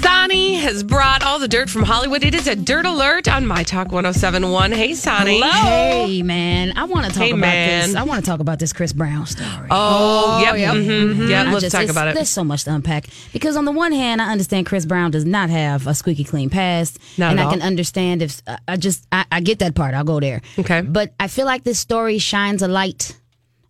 Sonny has brought all the dirt from Hollywood. It is a dirt alert on My Talk 1071. Hey, Sonny. Hey man, I want to talk Hey, about man. this. I want to talk about this Chris Brown story. Oh, yep. yep. mhm, yep. I Let's just- talk it's- about it. There's so much to unpack because on the one hand, I understand Chris Brown does not have a squeaky clean past, Not and at I all. can understand if I- I just I, I get that part. I'll go there. Okay. but I feel like this story shines a light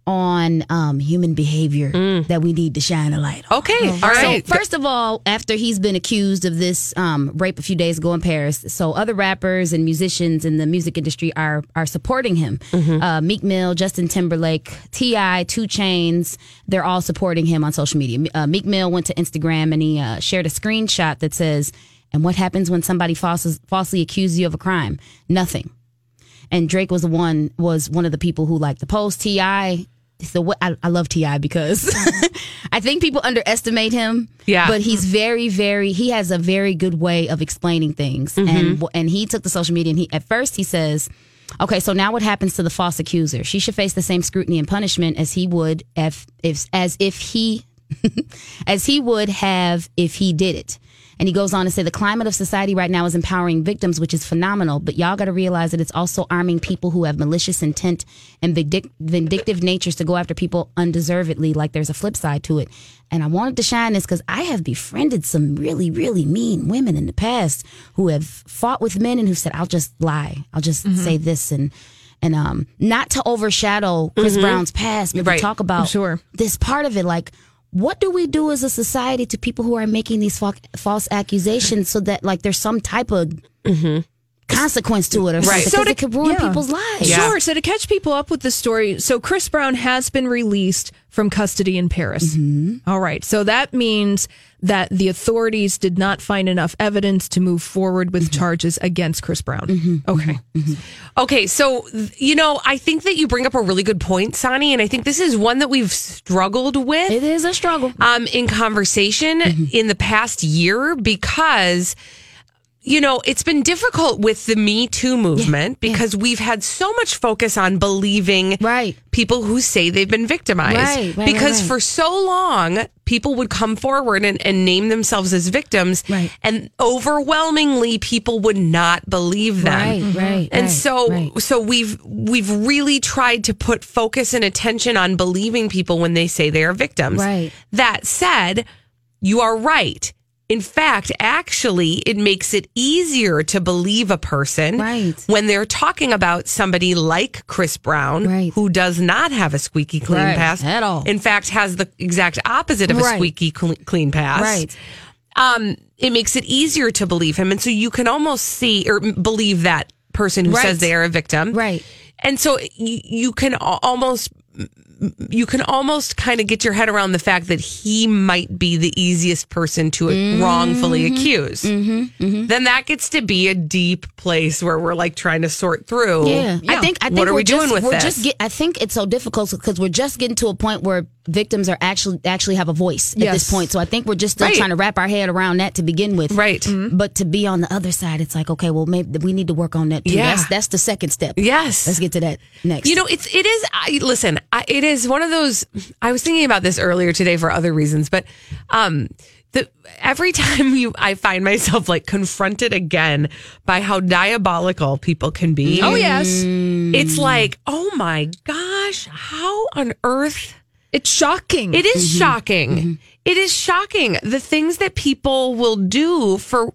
on um, human behavior that we need to shine a light on. Mm. Okay. All right. So first of all, after he's been accused of this um, rape a few days ago in Paris, so other rappers and musicians in the music industry are are supporting him. Mm-hmm. Uh, Meek Mill, Justin Timberlake, T.I., 2 Chainz, they're all supporting him on social media. Uh, Meek Mill went to Instagram and he uh, shared a screenshot that says, "And what happens when somebody falsely falsely accuses you of a crime? Nothing." and Drake was the one was one of the people who liked the post. T.I., so what? I, I love T.I. because I think people underestimate him. Yeah. but he's very, very. He has a very good way of explaining things, and mm-hmm. and he took the social media and he at first he says. Okay, so now what happens to the false accuser? She should face the same scrutiny and punishment as he would if, if as if he as he would have if he did it. And he goes on to say the climate of society right now is empowering victims, which is phenomenal. But y'all got to realize that it's also arming people who have malicious intent and vindic- vindictive natures to go after people undeservedly. Like there's a flip side to it. And I wanted to shine this because I have befriended some really, really mean women in the past who have fought with men and who said, "I'll just lie. I'll just say this and." And um, not to overshadow Chris Brown's past, but Right. to talk about Sure. this part of it. Like, what do we do as a society to people who are making these fa- false accusations so that like there's some type of mm-hmm. Consequence to it or Right. So to- it could ruin yeah. people's lives. Yeah. Sure. So to catch people up with the story, so Chris Brown has been released from custody in Paris. Mm-hmm. All right. So that means that the authorities did not find enough evidence to move forward with mm-hmm. charges against Chris Brown. Mm-hmm. Okay. Okay, so you know, I think that you bring up a really good point, Sonny, and I think this is one that we've struggled with It is a struggle. um, in conversation in the past year because you know it's been difficult with the Me Too movement because we've had so much focus on believing Right. people who say they've been victimized Right, right, because right, right. for so long people would come forward and, and name themselves as victims Right. and overwhelmingly people would not believe them Right, mm-hmm. right, and right, so right. so we've we've really tried to put focus and attention on believing people when they say they are victims. Right. That said, you are right. In fact, actually, it makes it easier to believe a person Right. when they're talking about somebody like Chris Brown, Right. who does not have a squeaky clean Right, past at all. In fact, has the exact opposite of a squeaky cl- clean pass. Right. um, it makes it easier to believe him. And so you can almost see or believe that person who says they are a victim. Right. And so you, you can almost you can almost kind of get your head around the fact that he might be the easiest person to Mm-hmm. wrongfully accuse. Then that gets to be a deep place where we're like trying to sort through. Yeah. I think I think What are we doing with we're this? just get, I think it's so difficult because we're just getting to a point where victims are actually actually have a voice at this point. So I think we're just still Right. trying to wrap our head around that to begin with. Right. But to be on the other side, it's like okay, well maybe we need to work on that too. Yeah. That's that's the second step. Yes. Let's get to that next. You know, it's it is. I listen. I, it is one of those. I was thinking about this earlier today for other reasons, but um, the every time you, I find myself like confronted again by how diabolical people can be. Oh, yes. It's like, oh my gosh, how on earth It's shocking. It is shocking. It is shocking the things that people will do for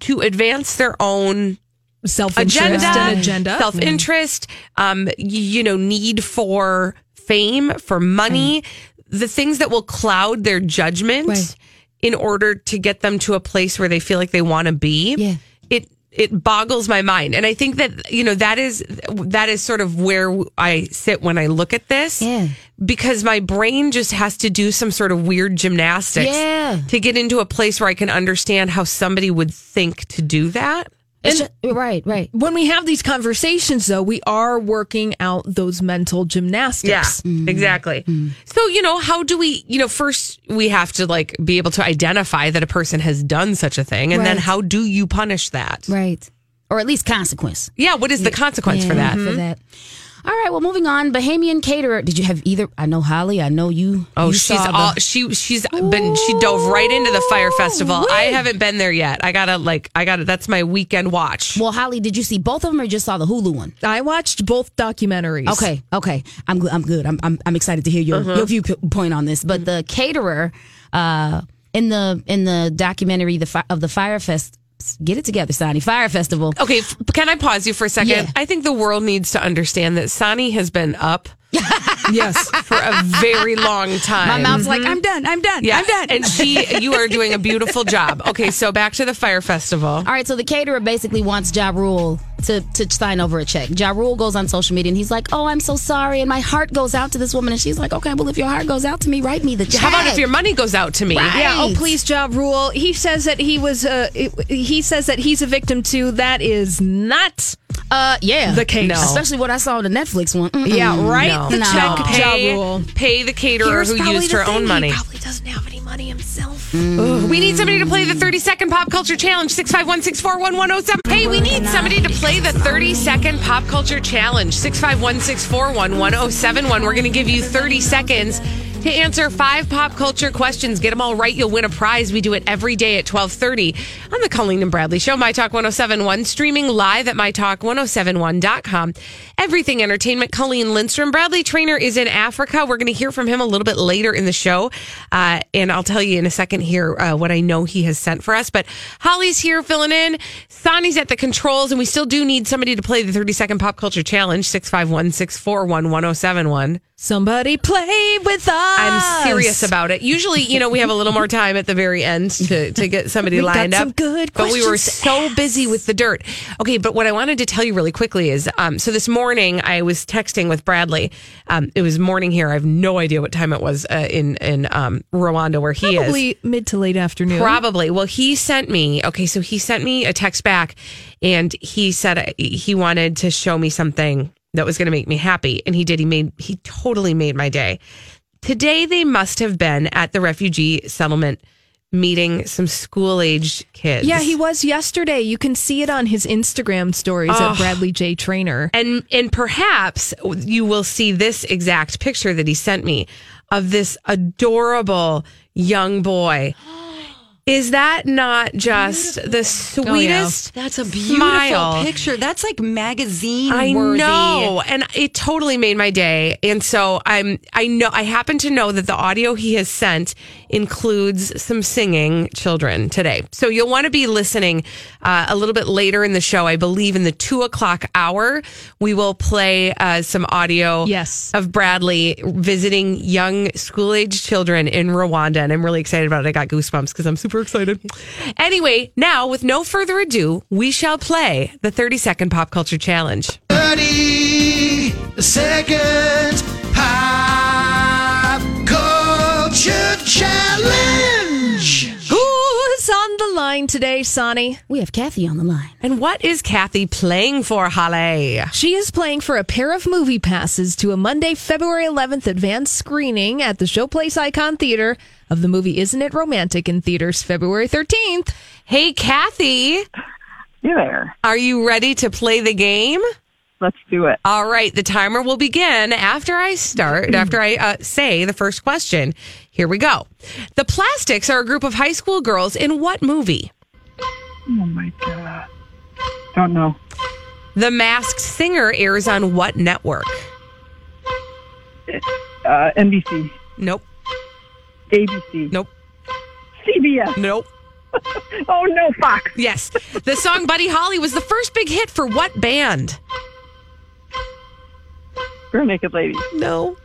to advance their own self interest agenda, and agenda. self interest, um, you know, need for fame, for money, the things that will cloud their judgment Right. in order to get them to a place where they feel like they want to be. Yeah. It boggles my mind, and I think that you know that is that is sort of where I sit when I look at this. Yeah. Because my brain just has to do some sort of weird gymnastics Yeah. to get into a place where I can understand how somebody would think to do that. It's ju- right, right. when we have these conversations, though, we are working out those mental gymnastics. Yeah, mm-hmm. exactly. Mm-hmm. So, you know, how do we, you know, first we have to like be able to identify that a person has done such a thing. And then how do you punish that? Right. Or at least consequence. Yeah. What is the consequence for that? For mm-hmm. that. All right, well, moving on. Bahamian caterer. Did you have either? I know Holly. I know you. Oh, you she's saw the- all she she's been she dove right into the Fyre Festival. I haven't been there yet. I gotta like I gotta that's my weekend watch. Well, Holly, did you see both of them or just saw the Hulu one? I watched both documentaries. Okay, okay. I'm good. I'm good. I'm I'm, I'm excited to hear your Uh-huh. your viewpoint on this. But the caterer uh, in the in the documentary the fi- of the Fyre Fest. Get it together, Sonny. Fyre Festival. Okay, f- can I pause you for a second? Yeah. I think the world needs to understand that Sonny has been up Yes. for a very long time. My mouth's like, I'm done. I'm done. Yeah, I'm done. and she, you are doing a beautiful job. Okay, so back to the Fyre Festival. All right, so the caterer basically wants Ja Rule to, to sign over a check. Ja Rule goes on social media and he's like, Oh, I'm so sorry. And my heart goes out to this woman. And she's like, Okay, well, if your heart goes out to me, write me the check. How about if your money goes out to me? Right. Yeah. Oh, please, Ja Rule. He says that he was. Uh, he says that he's a victim too. That is not. Uh, yeah. The case. No. Especially what I saw in the Netflix one. Mm-mm. Yeah. Right. No. The No. check. Pay, Ja Rule. pay the caterer who used her own money. probably doesn't have any money himself. Ugh, we need somebody to play the 30 second pop culture challenge 651 641 1007. Hey, we need somebody to play the 30 second pop culture challenge 651 641 1071. We're going to give you 30 seconds to answer five pop culture questions. Get them all right, you'll win a prize. We do it every day at 1230 on the Colleen and Bradley Show, My Talk 1071, streaming live at MyTalk1071.com. Everything Entertainment, Colleen Lindstrom. Bradley Traynor is in Africa. We're going to hear from him a little bit later in the show. Uh, and I'll tell you in a second here uh, what I know he has sent for us. But Holly's here filling in. Sonny's at the controls, and we still do need somebody to play the 30 second pop culture challenge 651 641 1071. Somebody play with us. I'm serious about it. Usually, you know, we have a little more time at the very end to, to get somebody lined some up. good but we were so busy with the dirt. Okay, but what I wanted to tell you really quickly is, um, so this morning I was texting with Bradley. Um, it was morning here. I have no idea what time it was uh, in in um, Rwanda where he is. probably mid to late afternoon. Probably. Well, he sent me, okay, so he sent me a text back and he said uh, he wanted to show me something that was going to make me happy. And he did. He made, he totally made my day. Today, they must have been at the refugee settlement meeting some school age kids. Yeah, he was yesterday. You can see it on his Instagram stories at Bradley J Traynor. and and perhaps you will see this exact picture that he sent me of this adorable young boy. Is that not just the sweetest? That's a beautiful smile? picture. That's like magazine I worthy. know, and it totally made my day. And so I'm, I know, I happen to know that the audio he has sent includes some singing children today. So you'll want to be listening uh, a little bit later in the show. I believe in the two o'clock hour, we will play uh, some audio. Yes. of Bradley visiting young school age children in Rwanda, and I'm really excited about it. I got goosebumps because I'm super excited. Anyway, now with no further ado, we shall play the 30 second pop culture challenge. 30 second pop culture challenge. Who's on the line today, Sonny? We have Kathy on the line. And what is Kathy playing for, Holly? She is playing for a pair of movie passes to a Monday, February 11th advanced screening at the Showplace Icon Theater of the movie Isn't It Romantic in theaters February 13th. Hey, Kathy, You there. are you ready to play the game? Let's do it. All right, the timer will begin after I start, after I uh, say the first question. Here we go. The Plastics are a group of high school girls in what movie? Oh my god. Don't know. The Masked Singer airs on what network? Uh, NBC. Nope. ABC. Nope. CBS. Nope. Oh no, Fox. Yes. The song Buddy Holly was the first big hit for what band? Naked. No.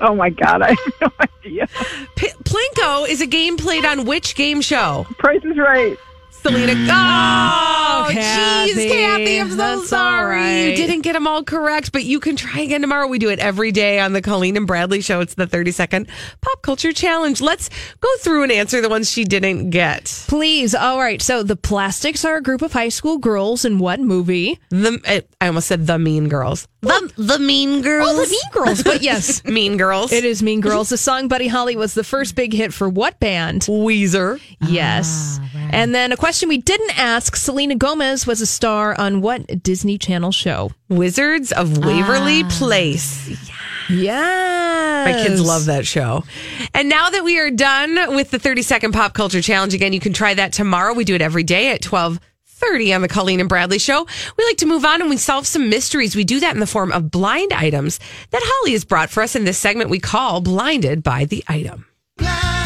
Oh my God, I have no idea. P- Plinko is a game played on which game show? Price is Right. Selena. Mm. Oh, oh, jeez, Kathy. Kathy, I'm so That's all sorry. You didn't get them all correct, but you can try again tomorrow. We do it every day on the Colleen and Bradley show. It's the 30 second pop culture challenge. Let's go through and answer the ones she didn't get. Please. All right. So the Plastics are a group of high school girls in what movie? The I almost said the Mean Girls. The the Mean Girls. Oh, the Mean Girls. But yes, Mean Girls. it is Mean Girls. The song Buddy Holly was the first big hit for what band? Weezer. Yes. Ah, and then a question we didn't ask Selena Gomez was a star on what Disney Channel show? Wizards of Waverly ah, Place. Yes. My kids love that show. And now that we are done with the 30 second pop culture challenge, again, you can try that tomorrow. We do it every day at 12 30 on the Colleen and Bradley show. We like to move on and we solve some mysteries. We do that in the form of blind items that Holly has brought for us in this segment we call Blinded by the Item. Blinded by the item.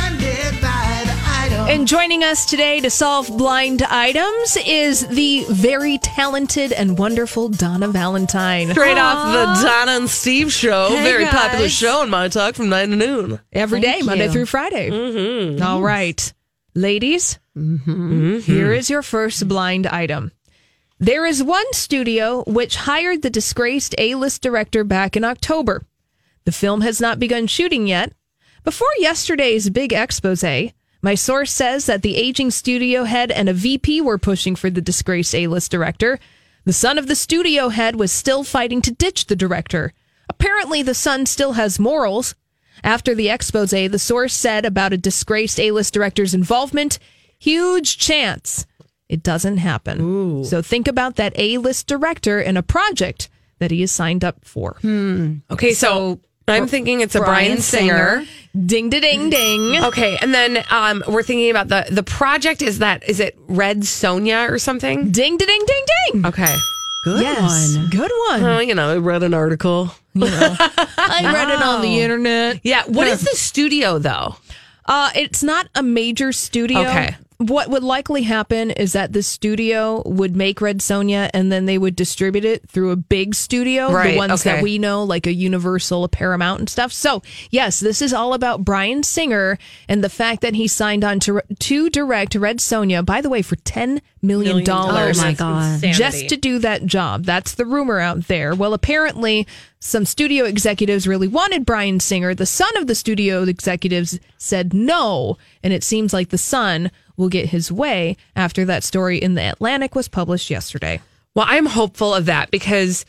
And joining us today to solve blind items is the very talented and wonderful Donna Valentine. Straight off the Donna and Steve show. Hey, Very popular show on My Talk from 9 to noon. Every day, Thank Monday you. through Friday. Mm-hmm. All right. Ladies, here is your first blind item. There is one studio which hired the disgraced A list director back in October. The film has not begun shooting yet. Before yesterday's big expose, my source says that the aging studio head and a VP were pushing for the disgraced A list director. The son of the studio head was still fighting to ditch the director. Apparently, the son still has morals. After the expose, the source said about a disgraced A list director's involvement huge chance it doesn't happen. So think about that A list director and a project that he is signed up for. Hmm. Okay, so, I'm thinking it's a Brian, Bryan Singer. Singer. Ding, da, ding, ding. Okay, and then um, we're thinking about the the project. Is that is it Red Sonja or something? Ding, da, ding, ding, ding. Okay. Good yes. one. Good one. Well, you know, I read an article. I read it on the internet. Yeah. What is the studio though? Uh, it's not a major studio. Okay. What would likely happen is that the studio would make Red Sonja and then they would distribute it through a big studio, Right, the ones okay. that we know, like a Universal, a Paramount, and stuff. So, yes, this is all about Bryan Singer and the fact that he signed on to to direct Red Sonja. By the way, for ten million dollars. Oh, my God. Just to do that job. That's the rumor out there. Well, apparently, some studio executives really wanted Bryan Singer. The son of the studio executives said no. And it seems like the son will get his way after that story in the Atlantic was published yesterday. Well, I'm hopeful of that because,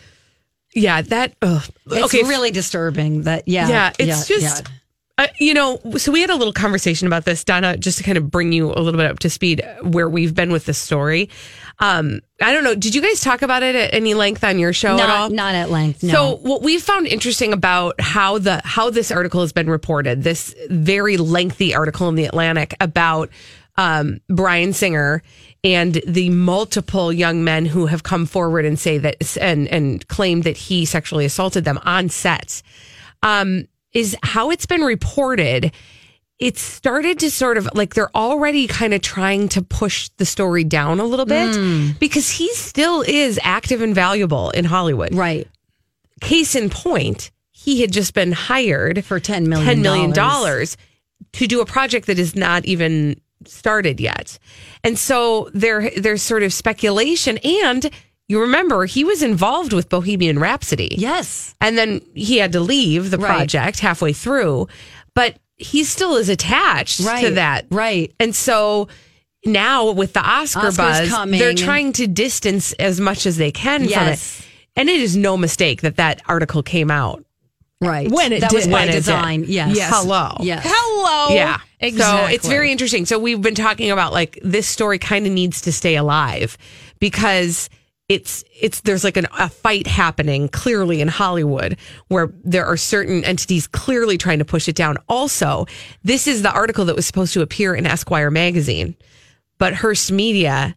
yeah, that. Ugh. It's okay, really disturbing that, yeah. yeah, it's yeah, just. yeah. Uh, you know, so we had a little conversation about this, Donna, just to kind of bring you a little bit up to speed where we've been with this story. Um, I don't know. Did you guys talk about it at any length on your show at all? Not, not at length. No. So what we found interesting about how the how this article has been reported, this very lengthy article in the Atlantic about um, Brian Singer and the multiple young men who have come forward and say that and and claim that he sexually assaulted them on set, um, is how it's been reported. It started to sort of like they're already kind of trying to push the story down a little bit because he still is active and valuable in Hollywood right. case in point, he had just been hired For $10 million. $10 million to do a project that is not even started yet. And so there there's sort of speculation and you remember he was involved with Bohemian Rhapsody. Yes. And then he had to leave the Right. project halfway through, but he still is attached to that. Right. And so now with the Oscar Oscar's buzz, coming. they're trying to distance as much as they can from Yes. it. And it is no mistake that that article came out. Right. When it that was by When design. Yes. Yes. Hello. Yes. Hello. Yeah. Exactly. So it's very interesting. So we've been talking about like this story kind of needs to stay alive because it's it's there's like an, a fight happening clearly in Hollywood where there are certain entities clearly trying to push it down. Also, this is the article that was supposed to appear in Esquire magazine, but Hearst Media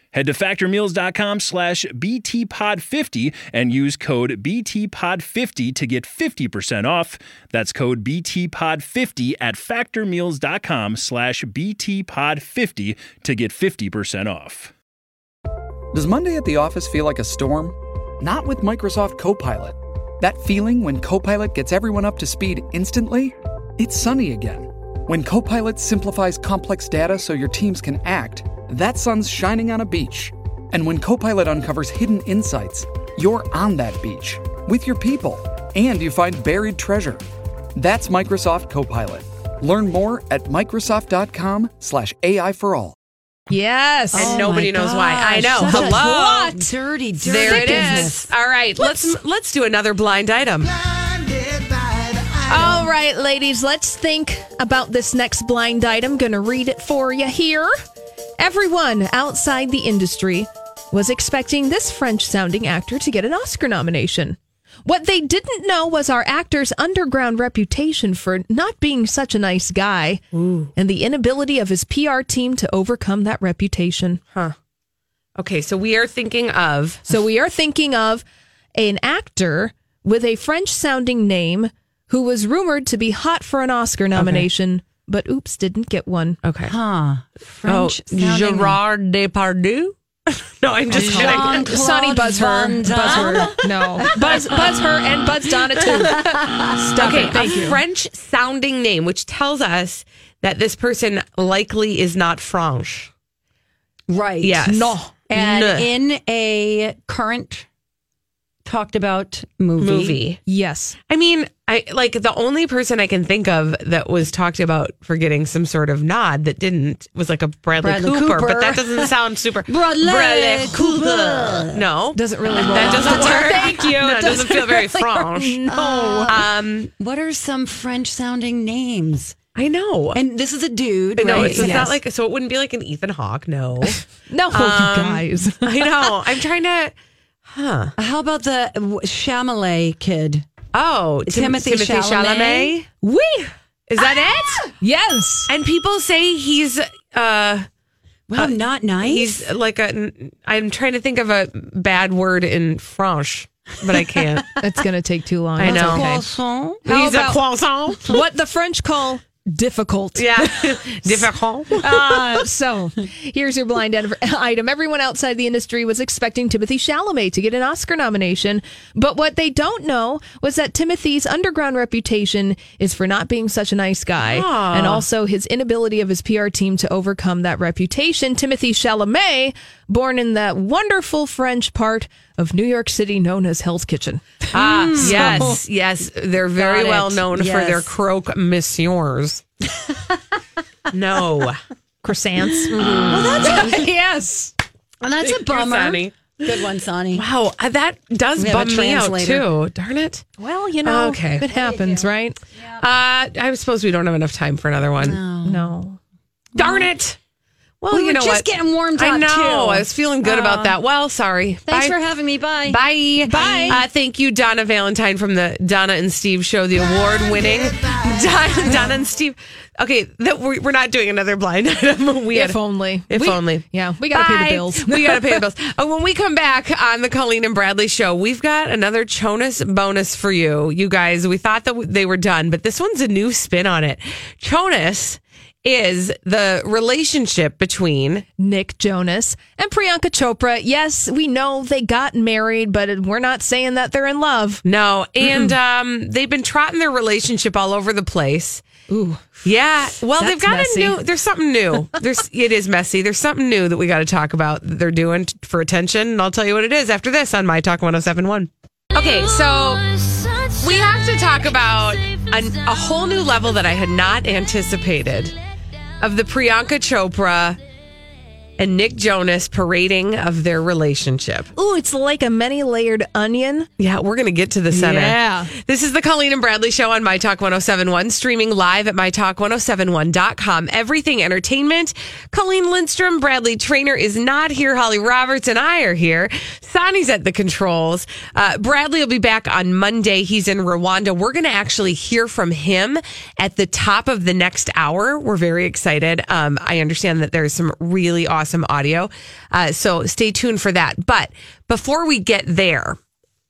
Head to factormeals.com slash BTPod50 and use code BTPod50 to get 50% off. That's code BTPod50 at factormeals.com slash BTPod50 to get 50% off. Does Monday at the office feel like a storm? Not with Microsoft Copilot. That feeling when Copilot gets everyone up to speed instantly? It's sunny again. When Copilot simplifies complex data so your teams can act, that sun's shining on a beach. And when Copilot uncovers hidden insights, you're on that beach with your people and you find buried treasure. That's Microsoft Copilot. Learn more at Microsoft.com/slash AI for all. Yes. And oh nobody knows why. I know. Such a Hello. Dirty, dirty There it business. is. All right, let's let's do another blind item. All right, ladies, let's think about this next blind item. Gonna read it for you here. Everyone outside the industry was expecting this French sounding actor to get an Oscar nomination. What they didn't know was our actor's underground reputation for not being such a nice guy and the inability of his PR team to overcome that reputation. Huh. Okay, so we are thinking of So we are thinking of an actor with a French sounding name who was rumored to be hot for an Oscar nomination, but oops, didn't get one. okay. Huh. French oh, Gerard Depardieu. no, I'm just kidding. Jean-Claude Sonny buzz her. Buzz her. No. Buzz, buzz her and buzz Donna too. Stop Okay, it. Thank a you. French sounding name, which tells us that this person likely is not French. Right. Yes. No. And No. in a current talked about movie. Movie. Yes. I mean, I like the only person I can think of that was talked about for getting some sort of nod that didn't was like a Bradley, Bradley Cooper, Cooper. but that doesn't sound super. Bradley Cooper. No, Doesn't really roll that doesn't work. Thank you. No, it doesn't feel very French. No. Um, What are some French sounding names? I know. And this is a dude. I know right? it's, it's Yes. not like so. It wouldn't be like an Ethan Hawke. No, No, you guys. I know. I'm trying to. Uh, how about the Chalamet kid? Oh, Tim- Timothée Timothée Chalamet? Chalamet. We. Is that ah! it? Yes. And people say he's uh Well, uh, not nice. he's like a. I'm trying to think of a bad word in French, but I can't. It's going to take too long. I know. okay. Croissant. How he's about- a croissant. What the French call difficult. Yeah, difficult. Uh, so here's your blind item. Everyone outside the industry was expecting Timothée Chalamet to get an Oscar nomination, but what they don't know was that Timothée's underground reputation is for not being such a nice guy, Ah. and also his inability of his PR team to overcome that reputation. Timothée Chalamet, born in that wonderful French part of New York City known as Hell's Kitchen. Ah, yes, yes. They're very well known for their croque monsieurs. no. Croissants. yes. And that's a bummer. Sonny. Good one, Sonny. Wow, uh, that does We bum me out too. Darn it. Well, you know, Okay. it happens, right? Uh, I suppose we don't have enough time for another one. No. Darn it. Well, We you were know just what? getting warmed up. I know. too. I was feeling good about that. Well, sorry. Thanks Bye. for having me. Bye. Bye. Bye. Uh, thank you, Donna Valentine from the Donna and Steve show, the award winning Donna, Donna and Steve. Okay, that we're, we're not doing another blind item. We If had- only. If We- only. Yeah, we got to pay the bills. we got to pay the bills. Uh, when we come back on the Colleen and Bradley show, we've got another Jonas bonus for you. You guys, we thought that they were done, but this one's a new spin on it. Jonas is the relationship between Nick Jonas and Priyanka Chopra. Yes, we know they got married, but we're not saying that they're in love. No, and um, they've been trotting their relationship all over the place. Ooh. Yeah. Well, they've got messy. a new. There's something new. There's. it is messy. There's something new that we got to talk about. That they're doing for attention, and I'll tell you what it is after this on My Talk 1071. Okay, so we have to talk about an, a whole new level that I had not anticipated of the Priyanka Chopra and Nick Jonas parading of their relationship. Ooh, it's like a many layered onion. Yeah, we're going to get to the center. Yeah. This is the Colleen and Bradley show on My Talk 1071, streaming live at MyTalk1071.com. Everything entertainment. Colleen Lindstrom, Bradley Traynor is not here. Holly Roberts and I are here. Sonny's at the controls. Uh, Bradley will be back on Monday. He's in Rwanda. We're going to actually hear from him at the top of the next hour. We're very excited. Um, I understand that there's some really awesome audio. Uh, so stay tuned for that. But before we get there,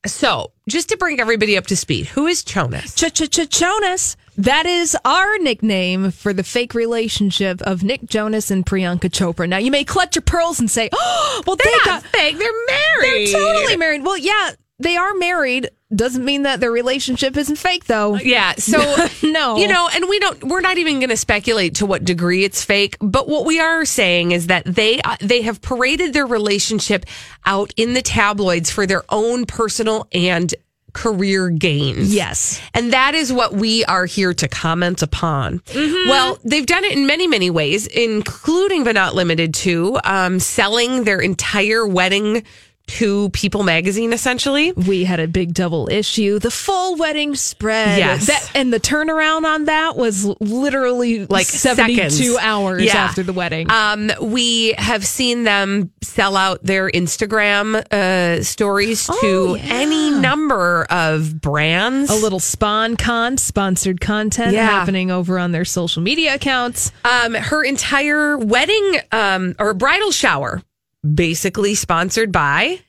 so just to bring everybody up to speed, who is Jonas? Ch-ch-ch-Jonas. That is our nickname for the fake relationship of Nick Jonas and Priyanka Chopra. Now, you may clutch your pearls and say, oh, well, They're they not got fake. They're married. They're totally married. Well, yeah, they are married. Doesn't mean that their relationship isn't fake, though. Yeah. So no, you know, and we don't. We're not even going to speculate to what degree it's fake. But what we are saying is that they uh, they have paraded their relationship out in the tabloids for their own personal and career gains. Yes. And that is what we are here to comment upon. Mm-hmm. Well, they've done it in many, many ways, including but not limited to um, selling their entire wedding to People magazine, essentially. We had a big double issue, the full wedding spread. Yes. That, and the turnaround on that was literally Like like 72 seconds. hours Yeah. after the wedding. Um, we have seen them sell out their Instagram uh, stories to Oh, yeah. any number of brands. a little Spawn Con sponsored content Yeah. happening over on their social media accounts. Um, her entire wedding um, or bridal shower, basically sponsored by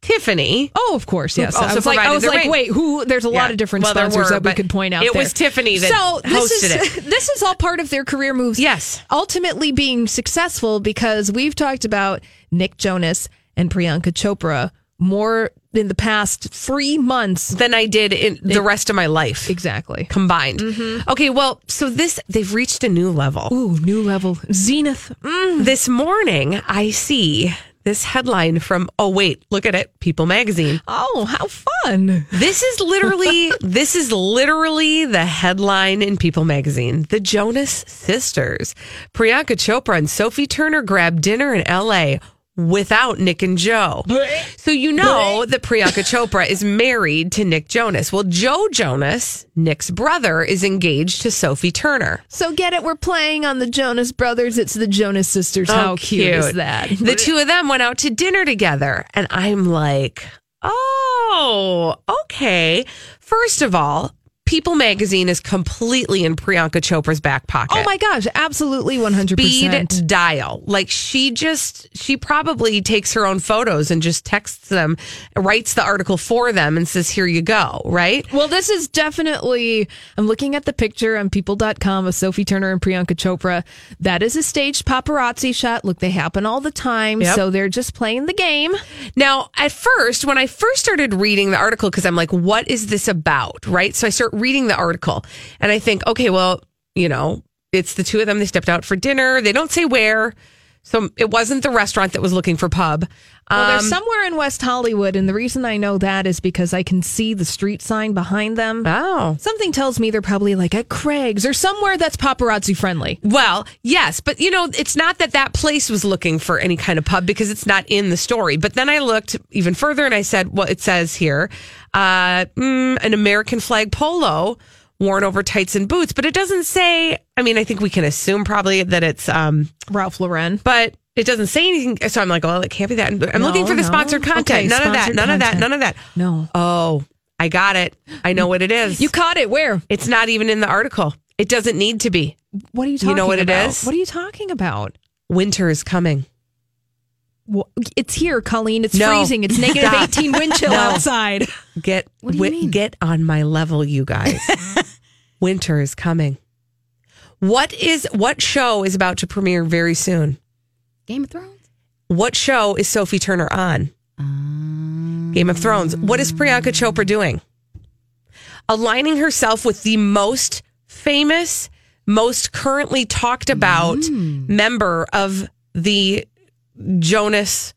Tiffany. Oh, of course, yes. I was like, I was like, ring. wait, who? There's a Yeah. lot of different Well, sponsors were, that we could point out. it there. was Tiffany that so this hosted is this is all part of their career moves. Yes. ultimately being successful because we've talked about Nick Jonas and Priyanka Chopra more in the past three months. Than I did in the rest of my life Exactly. combined. Okay, well, so this they've reached a new level. Ooh, new level. Zenith. Mm. This morning, I see this headline from, oh, wait, look at it, People magazine. Oh, how fun. This is literally, this is literally the headline in People magazine. The Jonas sisters, Priyanka Chopra and Sophie Turner grab dinner in LA without Nick and Joe. So you know that Priyanka Chopra is married to Nick Jonas. Well, Joe Jonas, Nick's brother, is engaged to Sophie Turner. So get it? We're playing on the Jonas Brothers. It's the Jonas Sisters. How Oh, cute. is that? The two of them went out to dinner together. And I'm like, oh, okay. First of all, People magazine is completely in Priyanka Chopra's back pocket. Oh my gosh, absolutely 100%. Speed dial. Like she just, she probably takes her own photos and just texts them, writes the article for them and says, here you go, right? Well, this is definitely, I'm looking at the picture on people.com of Sophie Turner and Priyanka Chopra. That is a staged paparazzi shot. Look, they happen all the time. Yep. So they're just playing the game. Now, at first, when I first started reading the article, because I'm like, what is this about? Right. So I start reading the article and I think, okay, well, you know, it's the two of them. They stepped out for dinner. They don't say where. So it wasn't the restaurant that was looking for pub. Well, they're Um, somewhere in West Hollywood. And the reason I know that is because I can see the street sign behind them. oh. Something tells me they're probably like at Craig's or somewhere that's paparazzi friendly. Well, yes, but you know, it's not that that place was looking for any kind of pub because it's not in the story. But then I looked even further and I said, well, it says here, uh, mm, an American flag polo worn over tights and boots, but it doesn't say. I mean, I think we can assume probably that it's, um, Ralph Lauren. but it doesn't say anything. So I'm like, well, it can't be that. I'm No, looking for the no. sponsored content. Okay, none of that. sponsored None of that. None of that. No. Oh, I got it. I know what it is. You caught it. Where? it's not even in the article. It doesn't need to be. What are you talking about? You know what it about? is? What are you talking about? Winter is coming. Well, it's here, Colleen. It's No. freezing. It's negative Stop. 18 wind chill No. outside. Get What do you wi- get on my level, you guys. Winter is coming. What is what show is about to premiere very soon? Game of Thrones. What show is Sophie Turner on? Game of Thrones. What is Priyanka Chopra doing? Aligning herself with the most famous most currently talked about Mm. member of the Jonas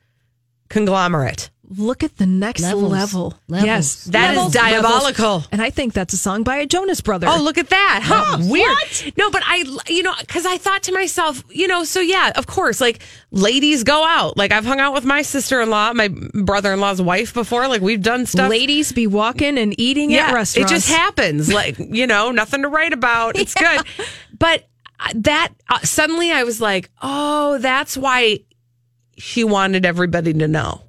conglomerate. Look at the next Levels. level. Levels. Yes, That is Levels, diabolical. levels. And I think that's a song by a Jonas brother. Oh, look at that. Huh. Weird. No, but I, you know, because I thought to myself, you know, so yeah, of course, like ladies go out. Like I've hung out with my sister in law, my brother in law's wife before. Like we've done stuff. Ladies be walking and eating at restaurants. it just happens. Like, you know, nothing to write about. It's good. But uh, that uh, suddenly I was like, oh, that's why she wanted everybody to know.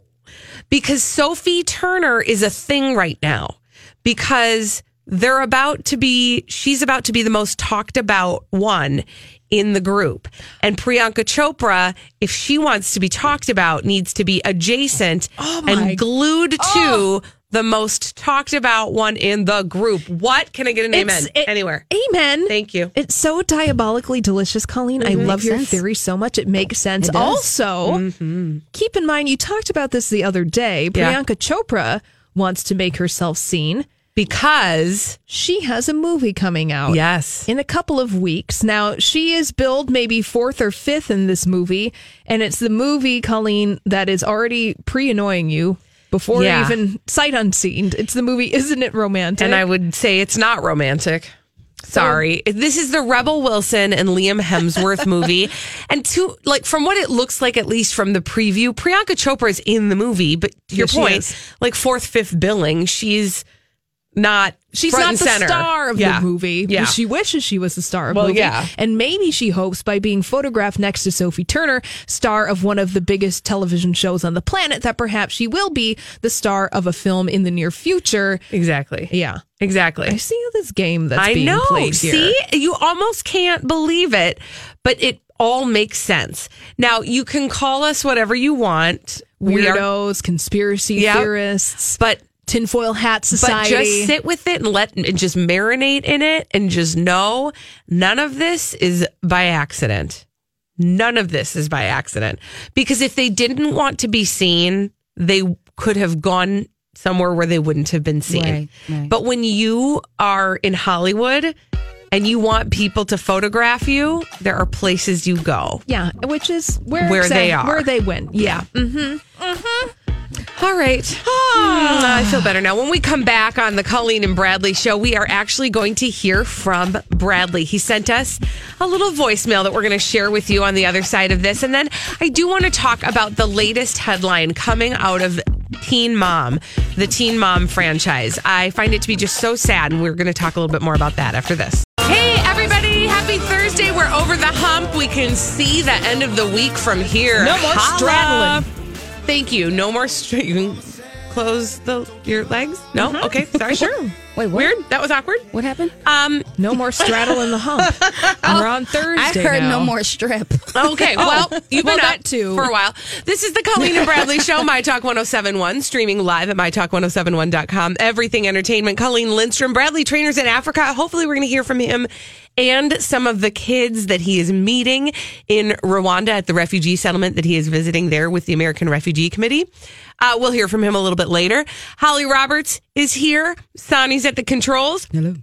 Because Sophie Turner is a thing right now because they're about to be, she's about to be the most talked about one in the group. And Priyanka Chopra, if she wants to be talked about, needs to be adjacent oh and glued to oh. The most talked about one in the group. What? Can I get an It's- amen it- anywhere? Amen. Thank you. It's so diabolically delicious, Colleen. I mm-hmm. love Makes your sense. theory so much. It makes sense. It. Also, mm-hmm. keep in mind, you talked about this the other day. Yeah. Priyanka Chopra wants to make herself seen. Because, She has a movie coming out. yes. In a couple of weeks. Now, she is billed maybe fourth or fifth in this movie. And it's the movie, Colleen, that is already pre annoying you before Yeah. even sight unseen. It's the movie, Isn't It Romantic? And I would say it's not romantic. Sorry. this is the Rebel Wilson and Liam Hemsworth movie. And to like from what it looks like, at least from the preview, Priyanka Chopra is in the movie, but your Yes, point, like fourth, fifth billing, she's not She's not the center. star of Yeah. the movie. Yeah. She wishes she was the star of Well, the movie. yeah. And maybe she hopes by being photographed next to Sophie Turner, star of one of the biggest television shows on the planet, that perhaps she will be the star of a film in the near future. Exactly. Yeah. Exactly. I see this game that's I being know. played here. See, you almost can't believe it, but it all makes sense. Now you can call us whatever you want. We are, Weirdos, conspiracy Yep. theorists, but tinfoil hat society. But just sit with it and let and just marinate in it and just know none of this is by accident. None of this is by accident. Because if they didn't want to be seen, they could have gone somewhere where they wouldn't have been seen. Right, right. But when you are in Hollywood and you want people to photograph you, there are places you go. yeah, which is where Where they are. where they win. Yeah. Mm-hmm. Mm-hmm. All right. Hmm, I feel better now. When we come back on the Colleen and Bradley show, we are actually going to hear from Bradley. He sent us a little voicemail that we're going to share with you on the other side of this. And then I do want to talk about the latest headline coming out of Teen Mom, the Teen Mom franchise. I find it to be just so sad. And we're going to talk a little bit more about that after this. Hey, everybody. Happy Thursday. We're over the hump. We can see the end of the week from here. No more Holla. straddling. Thank you. No more str- you can close the your legs. No, okay, sorry. Sure. Wait, what? Weird. That was awkward. What happened? Um. No more straddle in the hump. We're on Thursday. I heard now. no more strip. Okay. Well, you've been that up too. for a while. This is the Colleen and Bradley Show, My Talk 1071, streaming live at MyTalk1071.com. Everything Entertainment. Colleen Lindstrom, Bradley Traynor's in Africa. Hopefully, we're going to hear from him and some of the kids that he is meeting in Rwanda at the refugee settlement that he is visiting there with the American Refugee Committee. Uh, we'll hear from him a little bit later. Holly Roberts is here. Sonny's at the controls. Hello.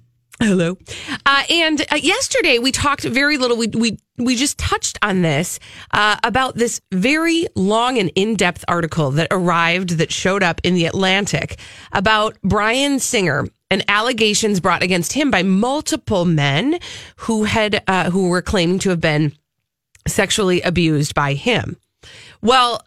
Hello. Uh, and uh, yesterday we talked very little. We we we just touched on this uh, about this very long and in depth article that arrived that showed up in the Atlantic about Bryan Singer and allegations brought against him by multiple men who had uh, who were claiming to have been sexually abused by him. Well,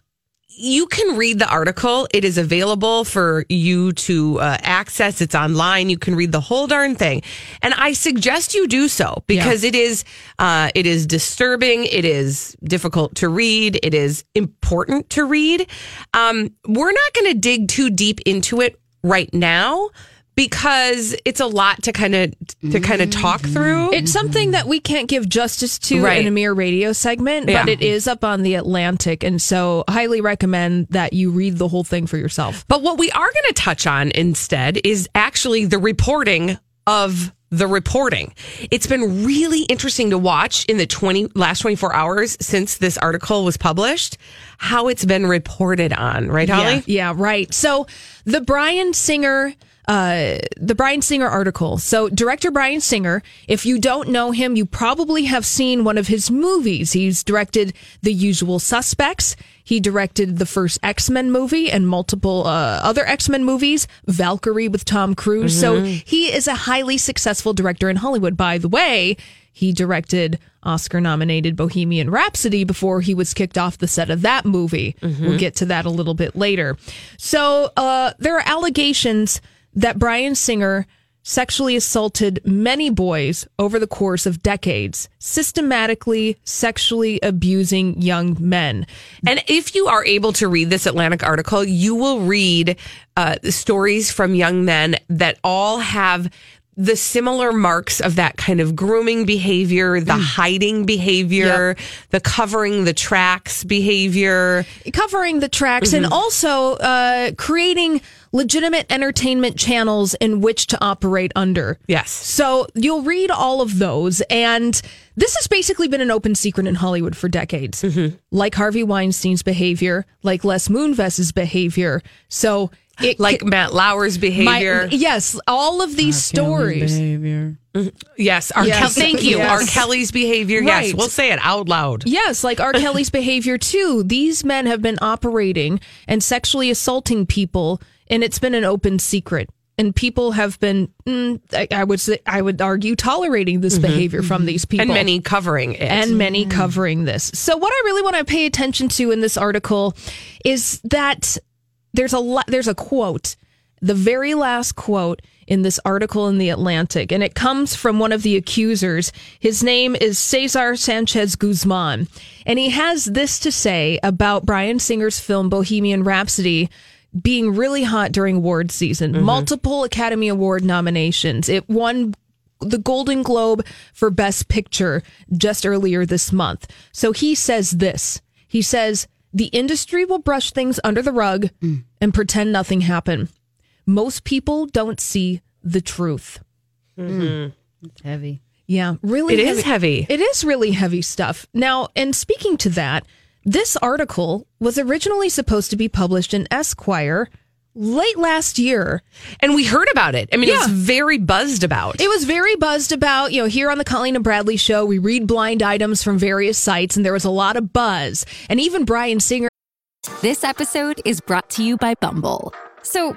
you can read the article. It is available for you to uh, access. It's online. You can read the whole darn thing, and I suggest you do so because it is uh, it is disturbing. It is difficult to read. It is important to read. Um, we're not going to dig too deep into it right now because it's a lot to kind of to kind of talk mm-hmm. through. It's something that we can't give justice to Right. in a mere radio segment, Yeah. but it is up on the Atlantic. And so, highly recommend that you read the whole thing for yourself. But what we are going to touch on instead is actually the reporting of the reporting. It's been really interesting to watch in the 20 last 24 hours since this article was published how it's been reported on, right Holly? Yeah, yeah, right. So the Bryan Singer uh, the Bryan Singer article. So, director Bryan Singer, if you don't know him, you probably have seen one of his movies. He's directed The Usual Suspects. He directed the first X Men movie and multiple uh, other X Men movies, Valkyrie with Tom Cruise. So, Mhm. he is a highly successful director in Hollywood. By the way, he directed Oscar nominated Bohemian Rhapsody before he was kicked off the set of that movie. We'll get to that a little bit later. So, uh, there are allegations that Bryan Singer sexually assaulted many boys over the course of decades, systematically sexually abusing young men. And if you are able to read this Atlantic article, you will read uh, stories from young men that all have the similar marks of that kind of grooming behavior, the hiding behavior, the covering the tracks behavior, covering the tracks, and also uh, creating legitimate entertainment channels in which to operate under. Yes. So you'll read all of those, and this has basically been an open secret in Hollywood for decades. Mm-hmm. Like Harvey Weinstein's behavior, like Les Moonves's behavior. So it like Matt Lauer's behavior. My- yes, all of these stories. Mm-hmm. Yes, R. Yes. Kel- thank you. Yes. R. Kelly's behavior. Yes, we'll say it out loud. Yes, like R. Kelly's behavior too. These men have been operating and sexually assaulting people, and it's been an open secret. And people have been, mm, I, I would say, I would argue, tolerating this Mhm. behavior from these people, And many covering it. and many covering this. So, what I really want to pay attention to in this article is that there's a lot, there's a quote, the very last quote in this article in the Atlantic, and it comes from one of the accusers. His name is Cesar Sanchez Guzman, and he has this to say about Bryan Singer's film Bohemian Rhapsody being really hot during award season. Mm-hmm. Multiple Academy Award nominations. It won the Golden Globe for Best Picture just earlier this month. So he says this. He says, the industry will brush things under the rug mm. and pretend nothing happened. Most people don't see the truth. Mm-hmm. Mm. It's heavy. Yeah, really. It is heavy. It is really heavy stuff. Now, and speaking to that, this article was originally supposed to be published in Esquire late last year. And we heard about it. I mean, it was very buzzed about. It was very buzzed about, you know, here on the Colleen and Bradley show, we read blind items from various sites, and there was a lot of buzz. And even Bryan Singer. This episode is brought to you by Bumble. So,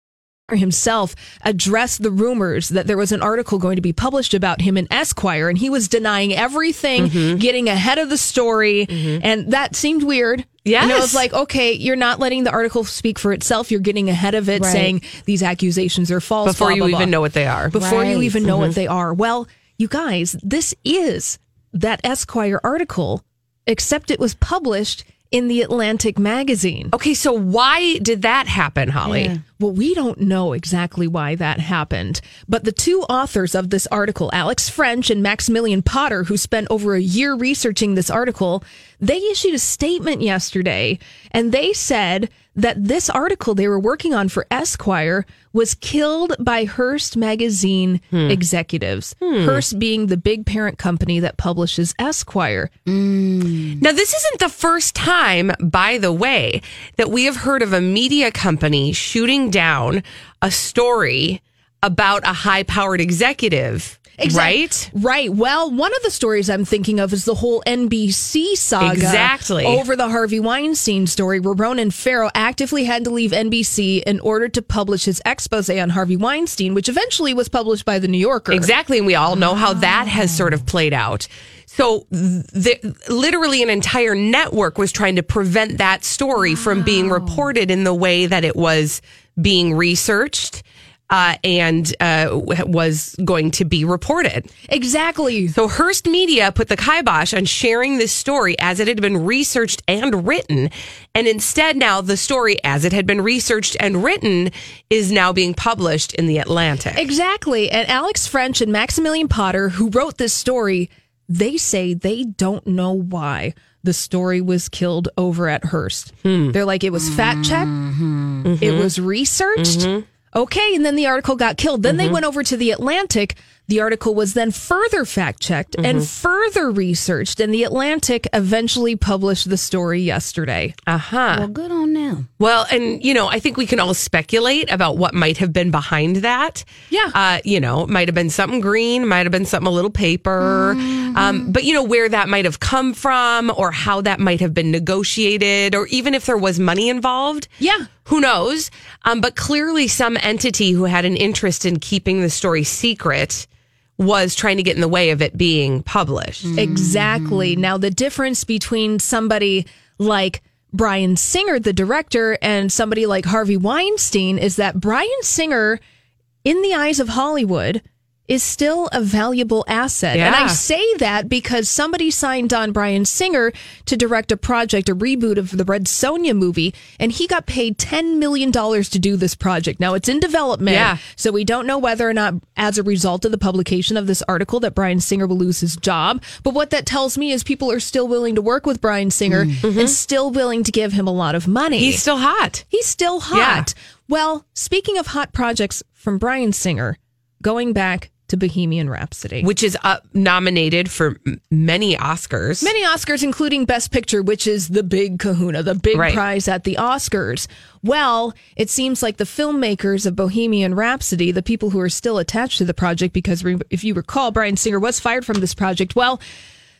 Himself addressed the rumors that there was an article going to be published about him in Esquire, and he was denying everything, Mm-hmm. getting ahead of the story, and that seemed weird. Yeah, And it was like, okay, you're not letting the article speak for itself. You're getting ahead of it, Right. saying these accusations are false. Before blah, you blah, even blah. know what they are. Before you even know Mhm. what they are. Well, you guys, this is that Esquire article, except it was published in the Atlantic magazine. Okay, so why did that happen, Holly? Well, we don't know exactly why that happened, but the two authors of this article, Alex French and Maximilian Potter, who spent over a year researching this article, they issued a statement yesterday and they said that this article they were working on for Esquire was killed by Hearst magazine hmm. executives. Hmm. Hearst being the big parent company that publishes Esquire. Mm. Now, this isn't the first time, by the way, that we have heard of a media company shooting down a story about a high powered executive. Exact- right? Right. Well, one of the stories I'm thinking of is the whole NBC saga. Exactly. Over the Harvey Weinstein story, where Ronan Farrow actively had to leave NBC in order to publish his expose on Harvey Weinstein, which eventually was published by The New Yorker. Exactly. And we all know how that has sort of played out. So, the, literally, an entire network was trying to prevent that story from being reported in the way that it was being researched uh, and uh, was going to be reported. Exactly. So, Hearst Media put the kibosh on sharing this story as it had been researched and written. And instead, now the story, as it had been researched and written, is now being published in the Atlantic. Exactly. And Alex French and Maximilian Potter, who wrote this story, they say they don't know why the story was killed over at Hearst. They're like, it was fact checked, it was researched. Okay, and then the article got killed. Then they mm-hmm. went over to the Atlantic. The article was then further fact checked and further researched, and the Atlantic eventually published the story yesterday. Uh huh. Well, good on them. Well, and you know, I think we can all speculate about what might have been behind that. Yeah. Uh, you know, it might have been something green, might have been something a little paper. Um, but you know, where that might have come from or how that might have been negotiated or even if there was money involved. Yeah. Who knows? Um, but clearly some entity who had an interest in keeping the story secret was trying to get in the way of it being published. Mm. Exactly. Now, the difference between somebody like Bryan Singer, the director, and somebody like Harvey Weinstein is that Bryan Singer, in the eyes of Hollywood, is still a valuable asset. And I say that because somebody signed on Bryan Singer to direct a project, a reboot of the Red Sonja movie, and he got paid $10 million to do this project. Now it's in development. Yeah. So we don't know whether or not, as a result of the publication of this article, that Bryan Singer will lose his job. But what that tells me is people are still willing to work with Bryan Singer mm. and mm-hmm. still willing to give him a lot of money. He's still hot. He's still hot. Well, speaking of hot projects from Bryan Singer, going back to Bohemian Rhapsody. Which is uh, nominated for m- many Oscars. Many Oscars, including Best Picture, which is the big kahuna, the big Right. prize at the Oscars. Well, it seems like the filmmakers of Bohemian Rhapsody, the people who are still attached to the project, because re- if you recall, Bryan Singer was fired from this project. Well,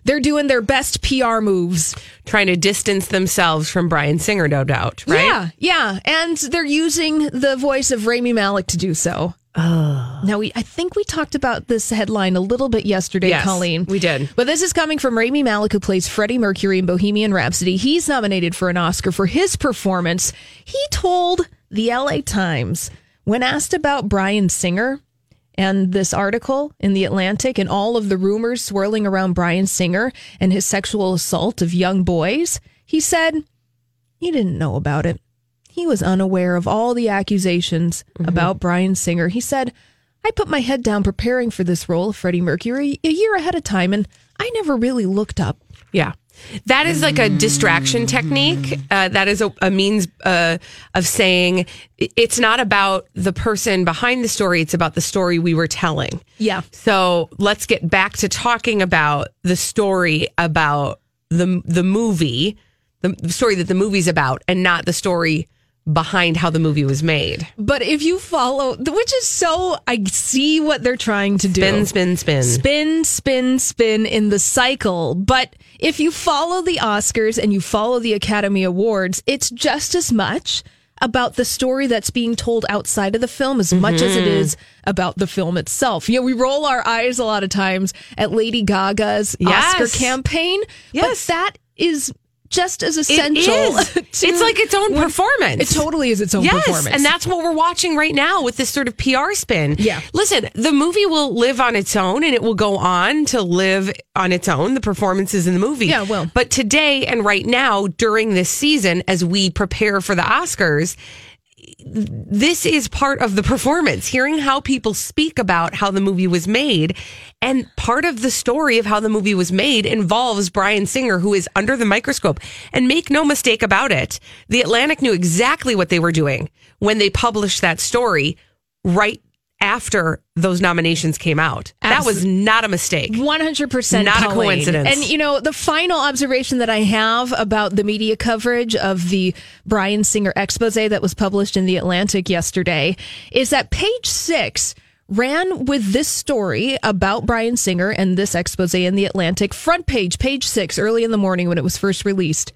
they're doing their best PR moves. trying to distance themselves from Bryan Singer, no doubt, right? Yeah, yeah. And they're using the voice of Rami Malek to do so. Oh. Now, we, I think we talked about this headline a little bit yesterday, Yes, Colleen. we did. But this is coming from Rami Malek, who plays Freddie Mercury in Bohemian Rhapsody. He's nominated for an Oscar for his performance. He told the LA Times, when asked about Bryan Singer and this article in The Atlantic and all of the rumors swirling around Bryan Singer and his sexual assault of young boys, he said he didn't know about it. He was unaware of all the accusations about Bryan Singer. He said, I put my head down preparing for this role of Freddie Mercury a year ahead of time, and I never really looked up. Yeah. That is like a distraction technique. Uh, that is a, a means uh, of saying it's not about the person behind the story, it's about the story we were telling. Yeah. So let's get back to talking about the story about the the movie, the, the story that the movie's about, and not the story behind how the movie was made. But if you follow, which is so, I see what they're trying to do. Spin, spin, spin. Spin, spin, spin in the cycle. But if you follow the Oscars and you follow the Academy Awards, it's just as much about the story that's being told outside of the film as much as it Mhm. is about the film itself. You know, we roll our eyes a lot of times at Lady Gaga's Yes. Oscar campaign. Yes. But that is just as essential. is. to- It's like its own when- performance. It totally is its own yes, performance. and that's what we're watching right now with this sort of PR spin. Yeah. Listen, the movie will live on its own and it will go on to live on its own, the performances in the movie. Yeah, it will. But today and right now, during this season, as we prepare for the Oscars, this is part of the performance, hearing how people speak about how the movie was made. And part of the story of how the movie was made involves Bryan Singer, who is under the microscope. And make no mistake about it, the Atlantic knew exactly what they were doing when they published that story right after those nominations came out. That was not a mistake. 100% Not a coincidence. And you know, the final observation that I have about the media coverage of the Bryan Singer expose that was published in The Atlantic yesterday is that page 6 ran with this story about Bryan Singer and this expose in the Atlantic front page, page six, early in the morning when it was first released.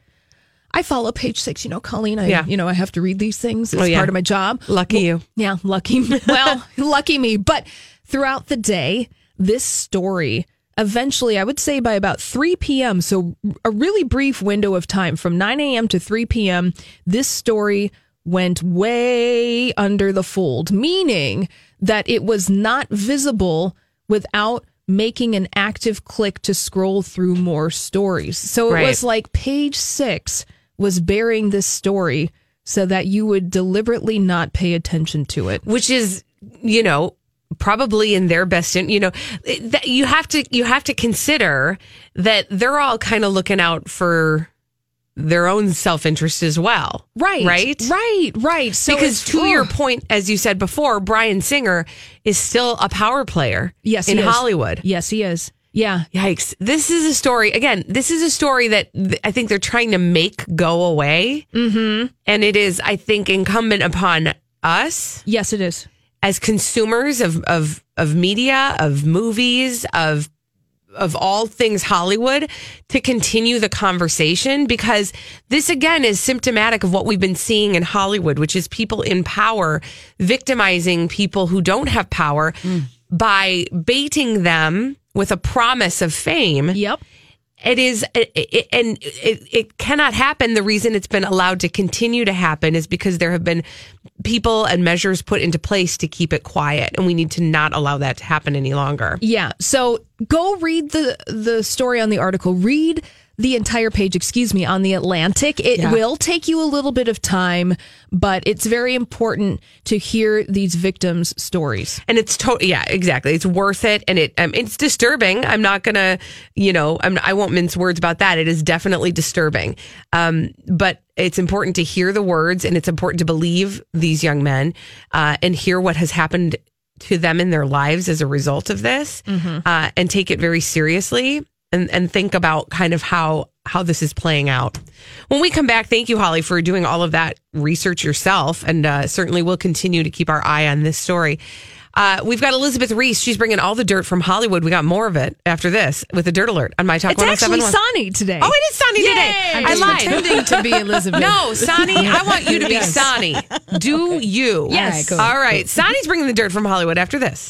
I follow page six. You know, Colleen, I, Yeah. you know, I have to read these things. It's Oh, yeah. part of my job. Lucky you. Yeah, lucky. Well, lucky me. But throughout the day, this story eventually, I would say by about 3 p.m., so a really brief window of time from 9 a.m. to 3 p.m., this story went way under the fold, meaning that it was not visible without making an active click to scroll through more stories. So it Right. was like page six was bearing this story so that you would deliberately not pay attention to it. which is you know probably in their best in you know that you have to you have to consider that they're all kind of looking out for their own self-interest as well Right. right Right. Right. So because to your point as you said before bryan singer is still a power player Yes, in he is. hollywood Yes, he is. Yeah. Yikes. This is a story, again, this is a story that th- I think they're trying to make go away. Mm-hmm. And it is, I think, incumbent upon us Yes, it is. as consumers of, of, of media, of movies, of of all things Hollywood to continue the conversation because this again is symptomatic of what we've been seeing in Hollywood, which is people in power victimizing people who don't have power by baiting them with a promise of fame. Yep. It is, it, it, and it, it cannot happen. The reason it's been allowed to continue to happen is because there have been people and measures put into place to keep it quiet, and we need to not allow that to happen any longer. Yeah. So go read the the story on the article. Read the entire page, excuse me, on the Atlantic. It Yeah. will take you a little bit of time, but it's very important to hear these victims' stories. And it's to- yeah, exactly. It's worth it, and it um, it's disturbing. I'm not gonna, you know, I'm, I won't mince words about that. It is definitely disturbing, um, but it's important to hear the words, and it's important to believe these young men uh, and hear what has happened to them in their lives as a result of this, uh, and take it very seriously, and and think about kind of how how this is playing out. When we come back, thank you, Holly, for doing all of that research yourself, and uh, certainly we'll continue to keep our eye on this story. Uh, we've got Elizabeth Reese. She's bringing all the dirt from Hollywood. We got more of it after this with a dirt alert on my talk. It's actually sunny today. Oh, it is sunny today. I'm I just lied. pretending to be Elizabeth. No, Sonny, I want you to be Yes. Sonny. Do you? Yes. All right, cool. Sonny's bringing the dirt from Hollywood after this.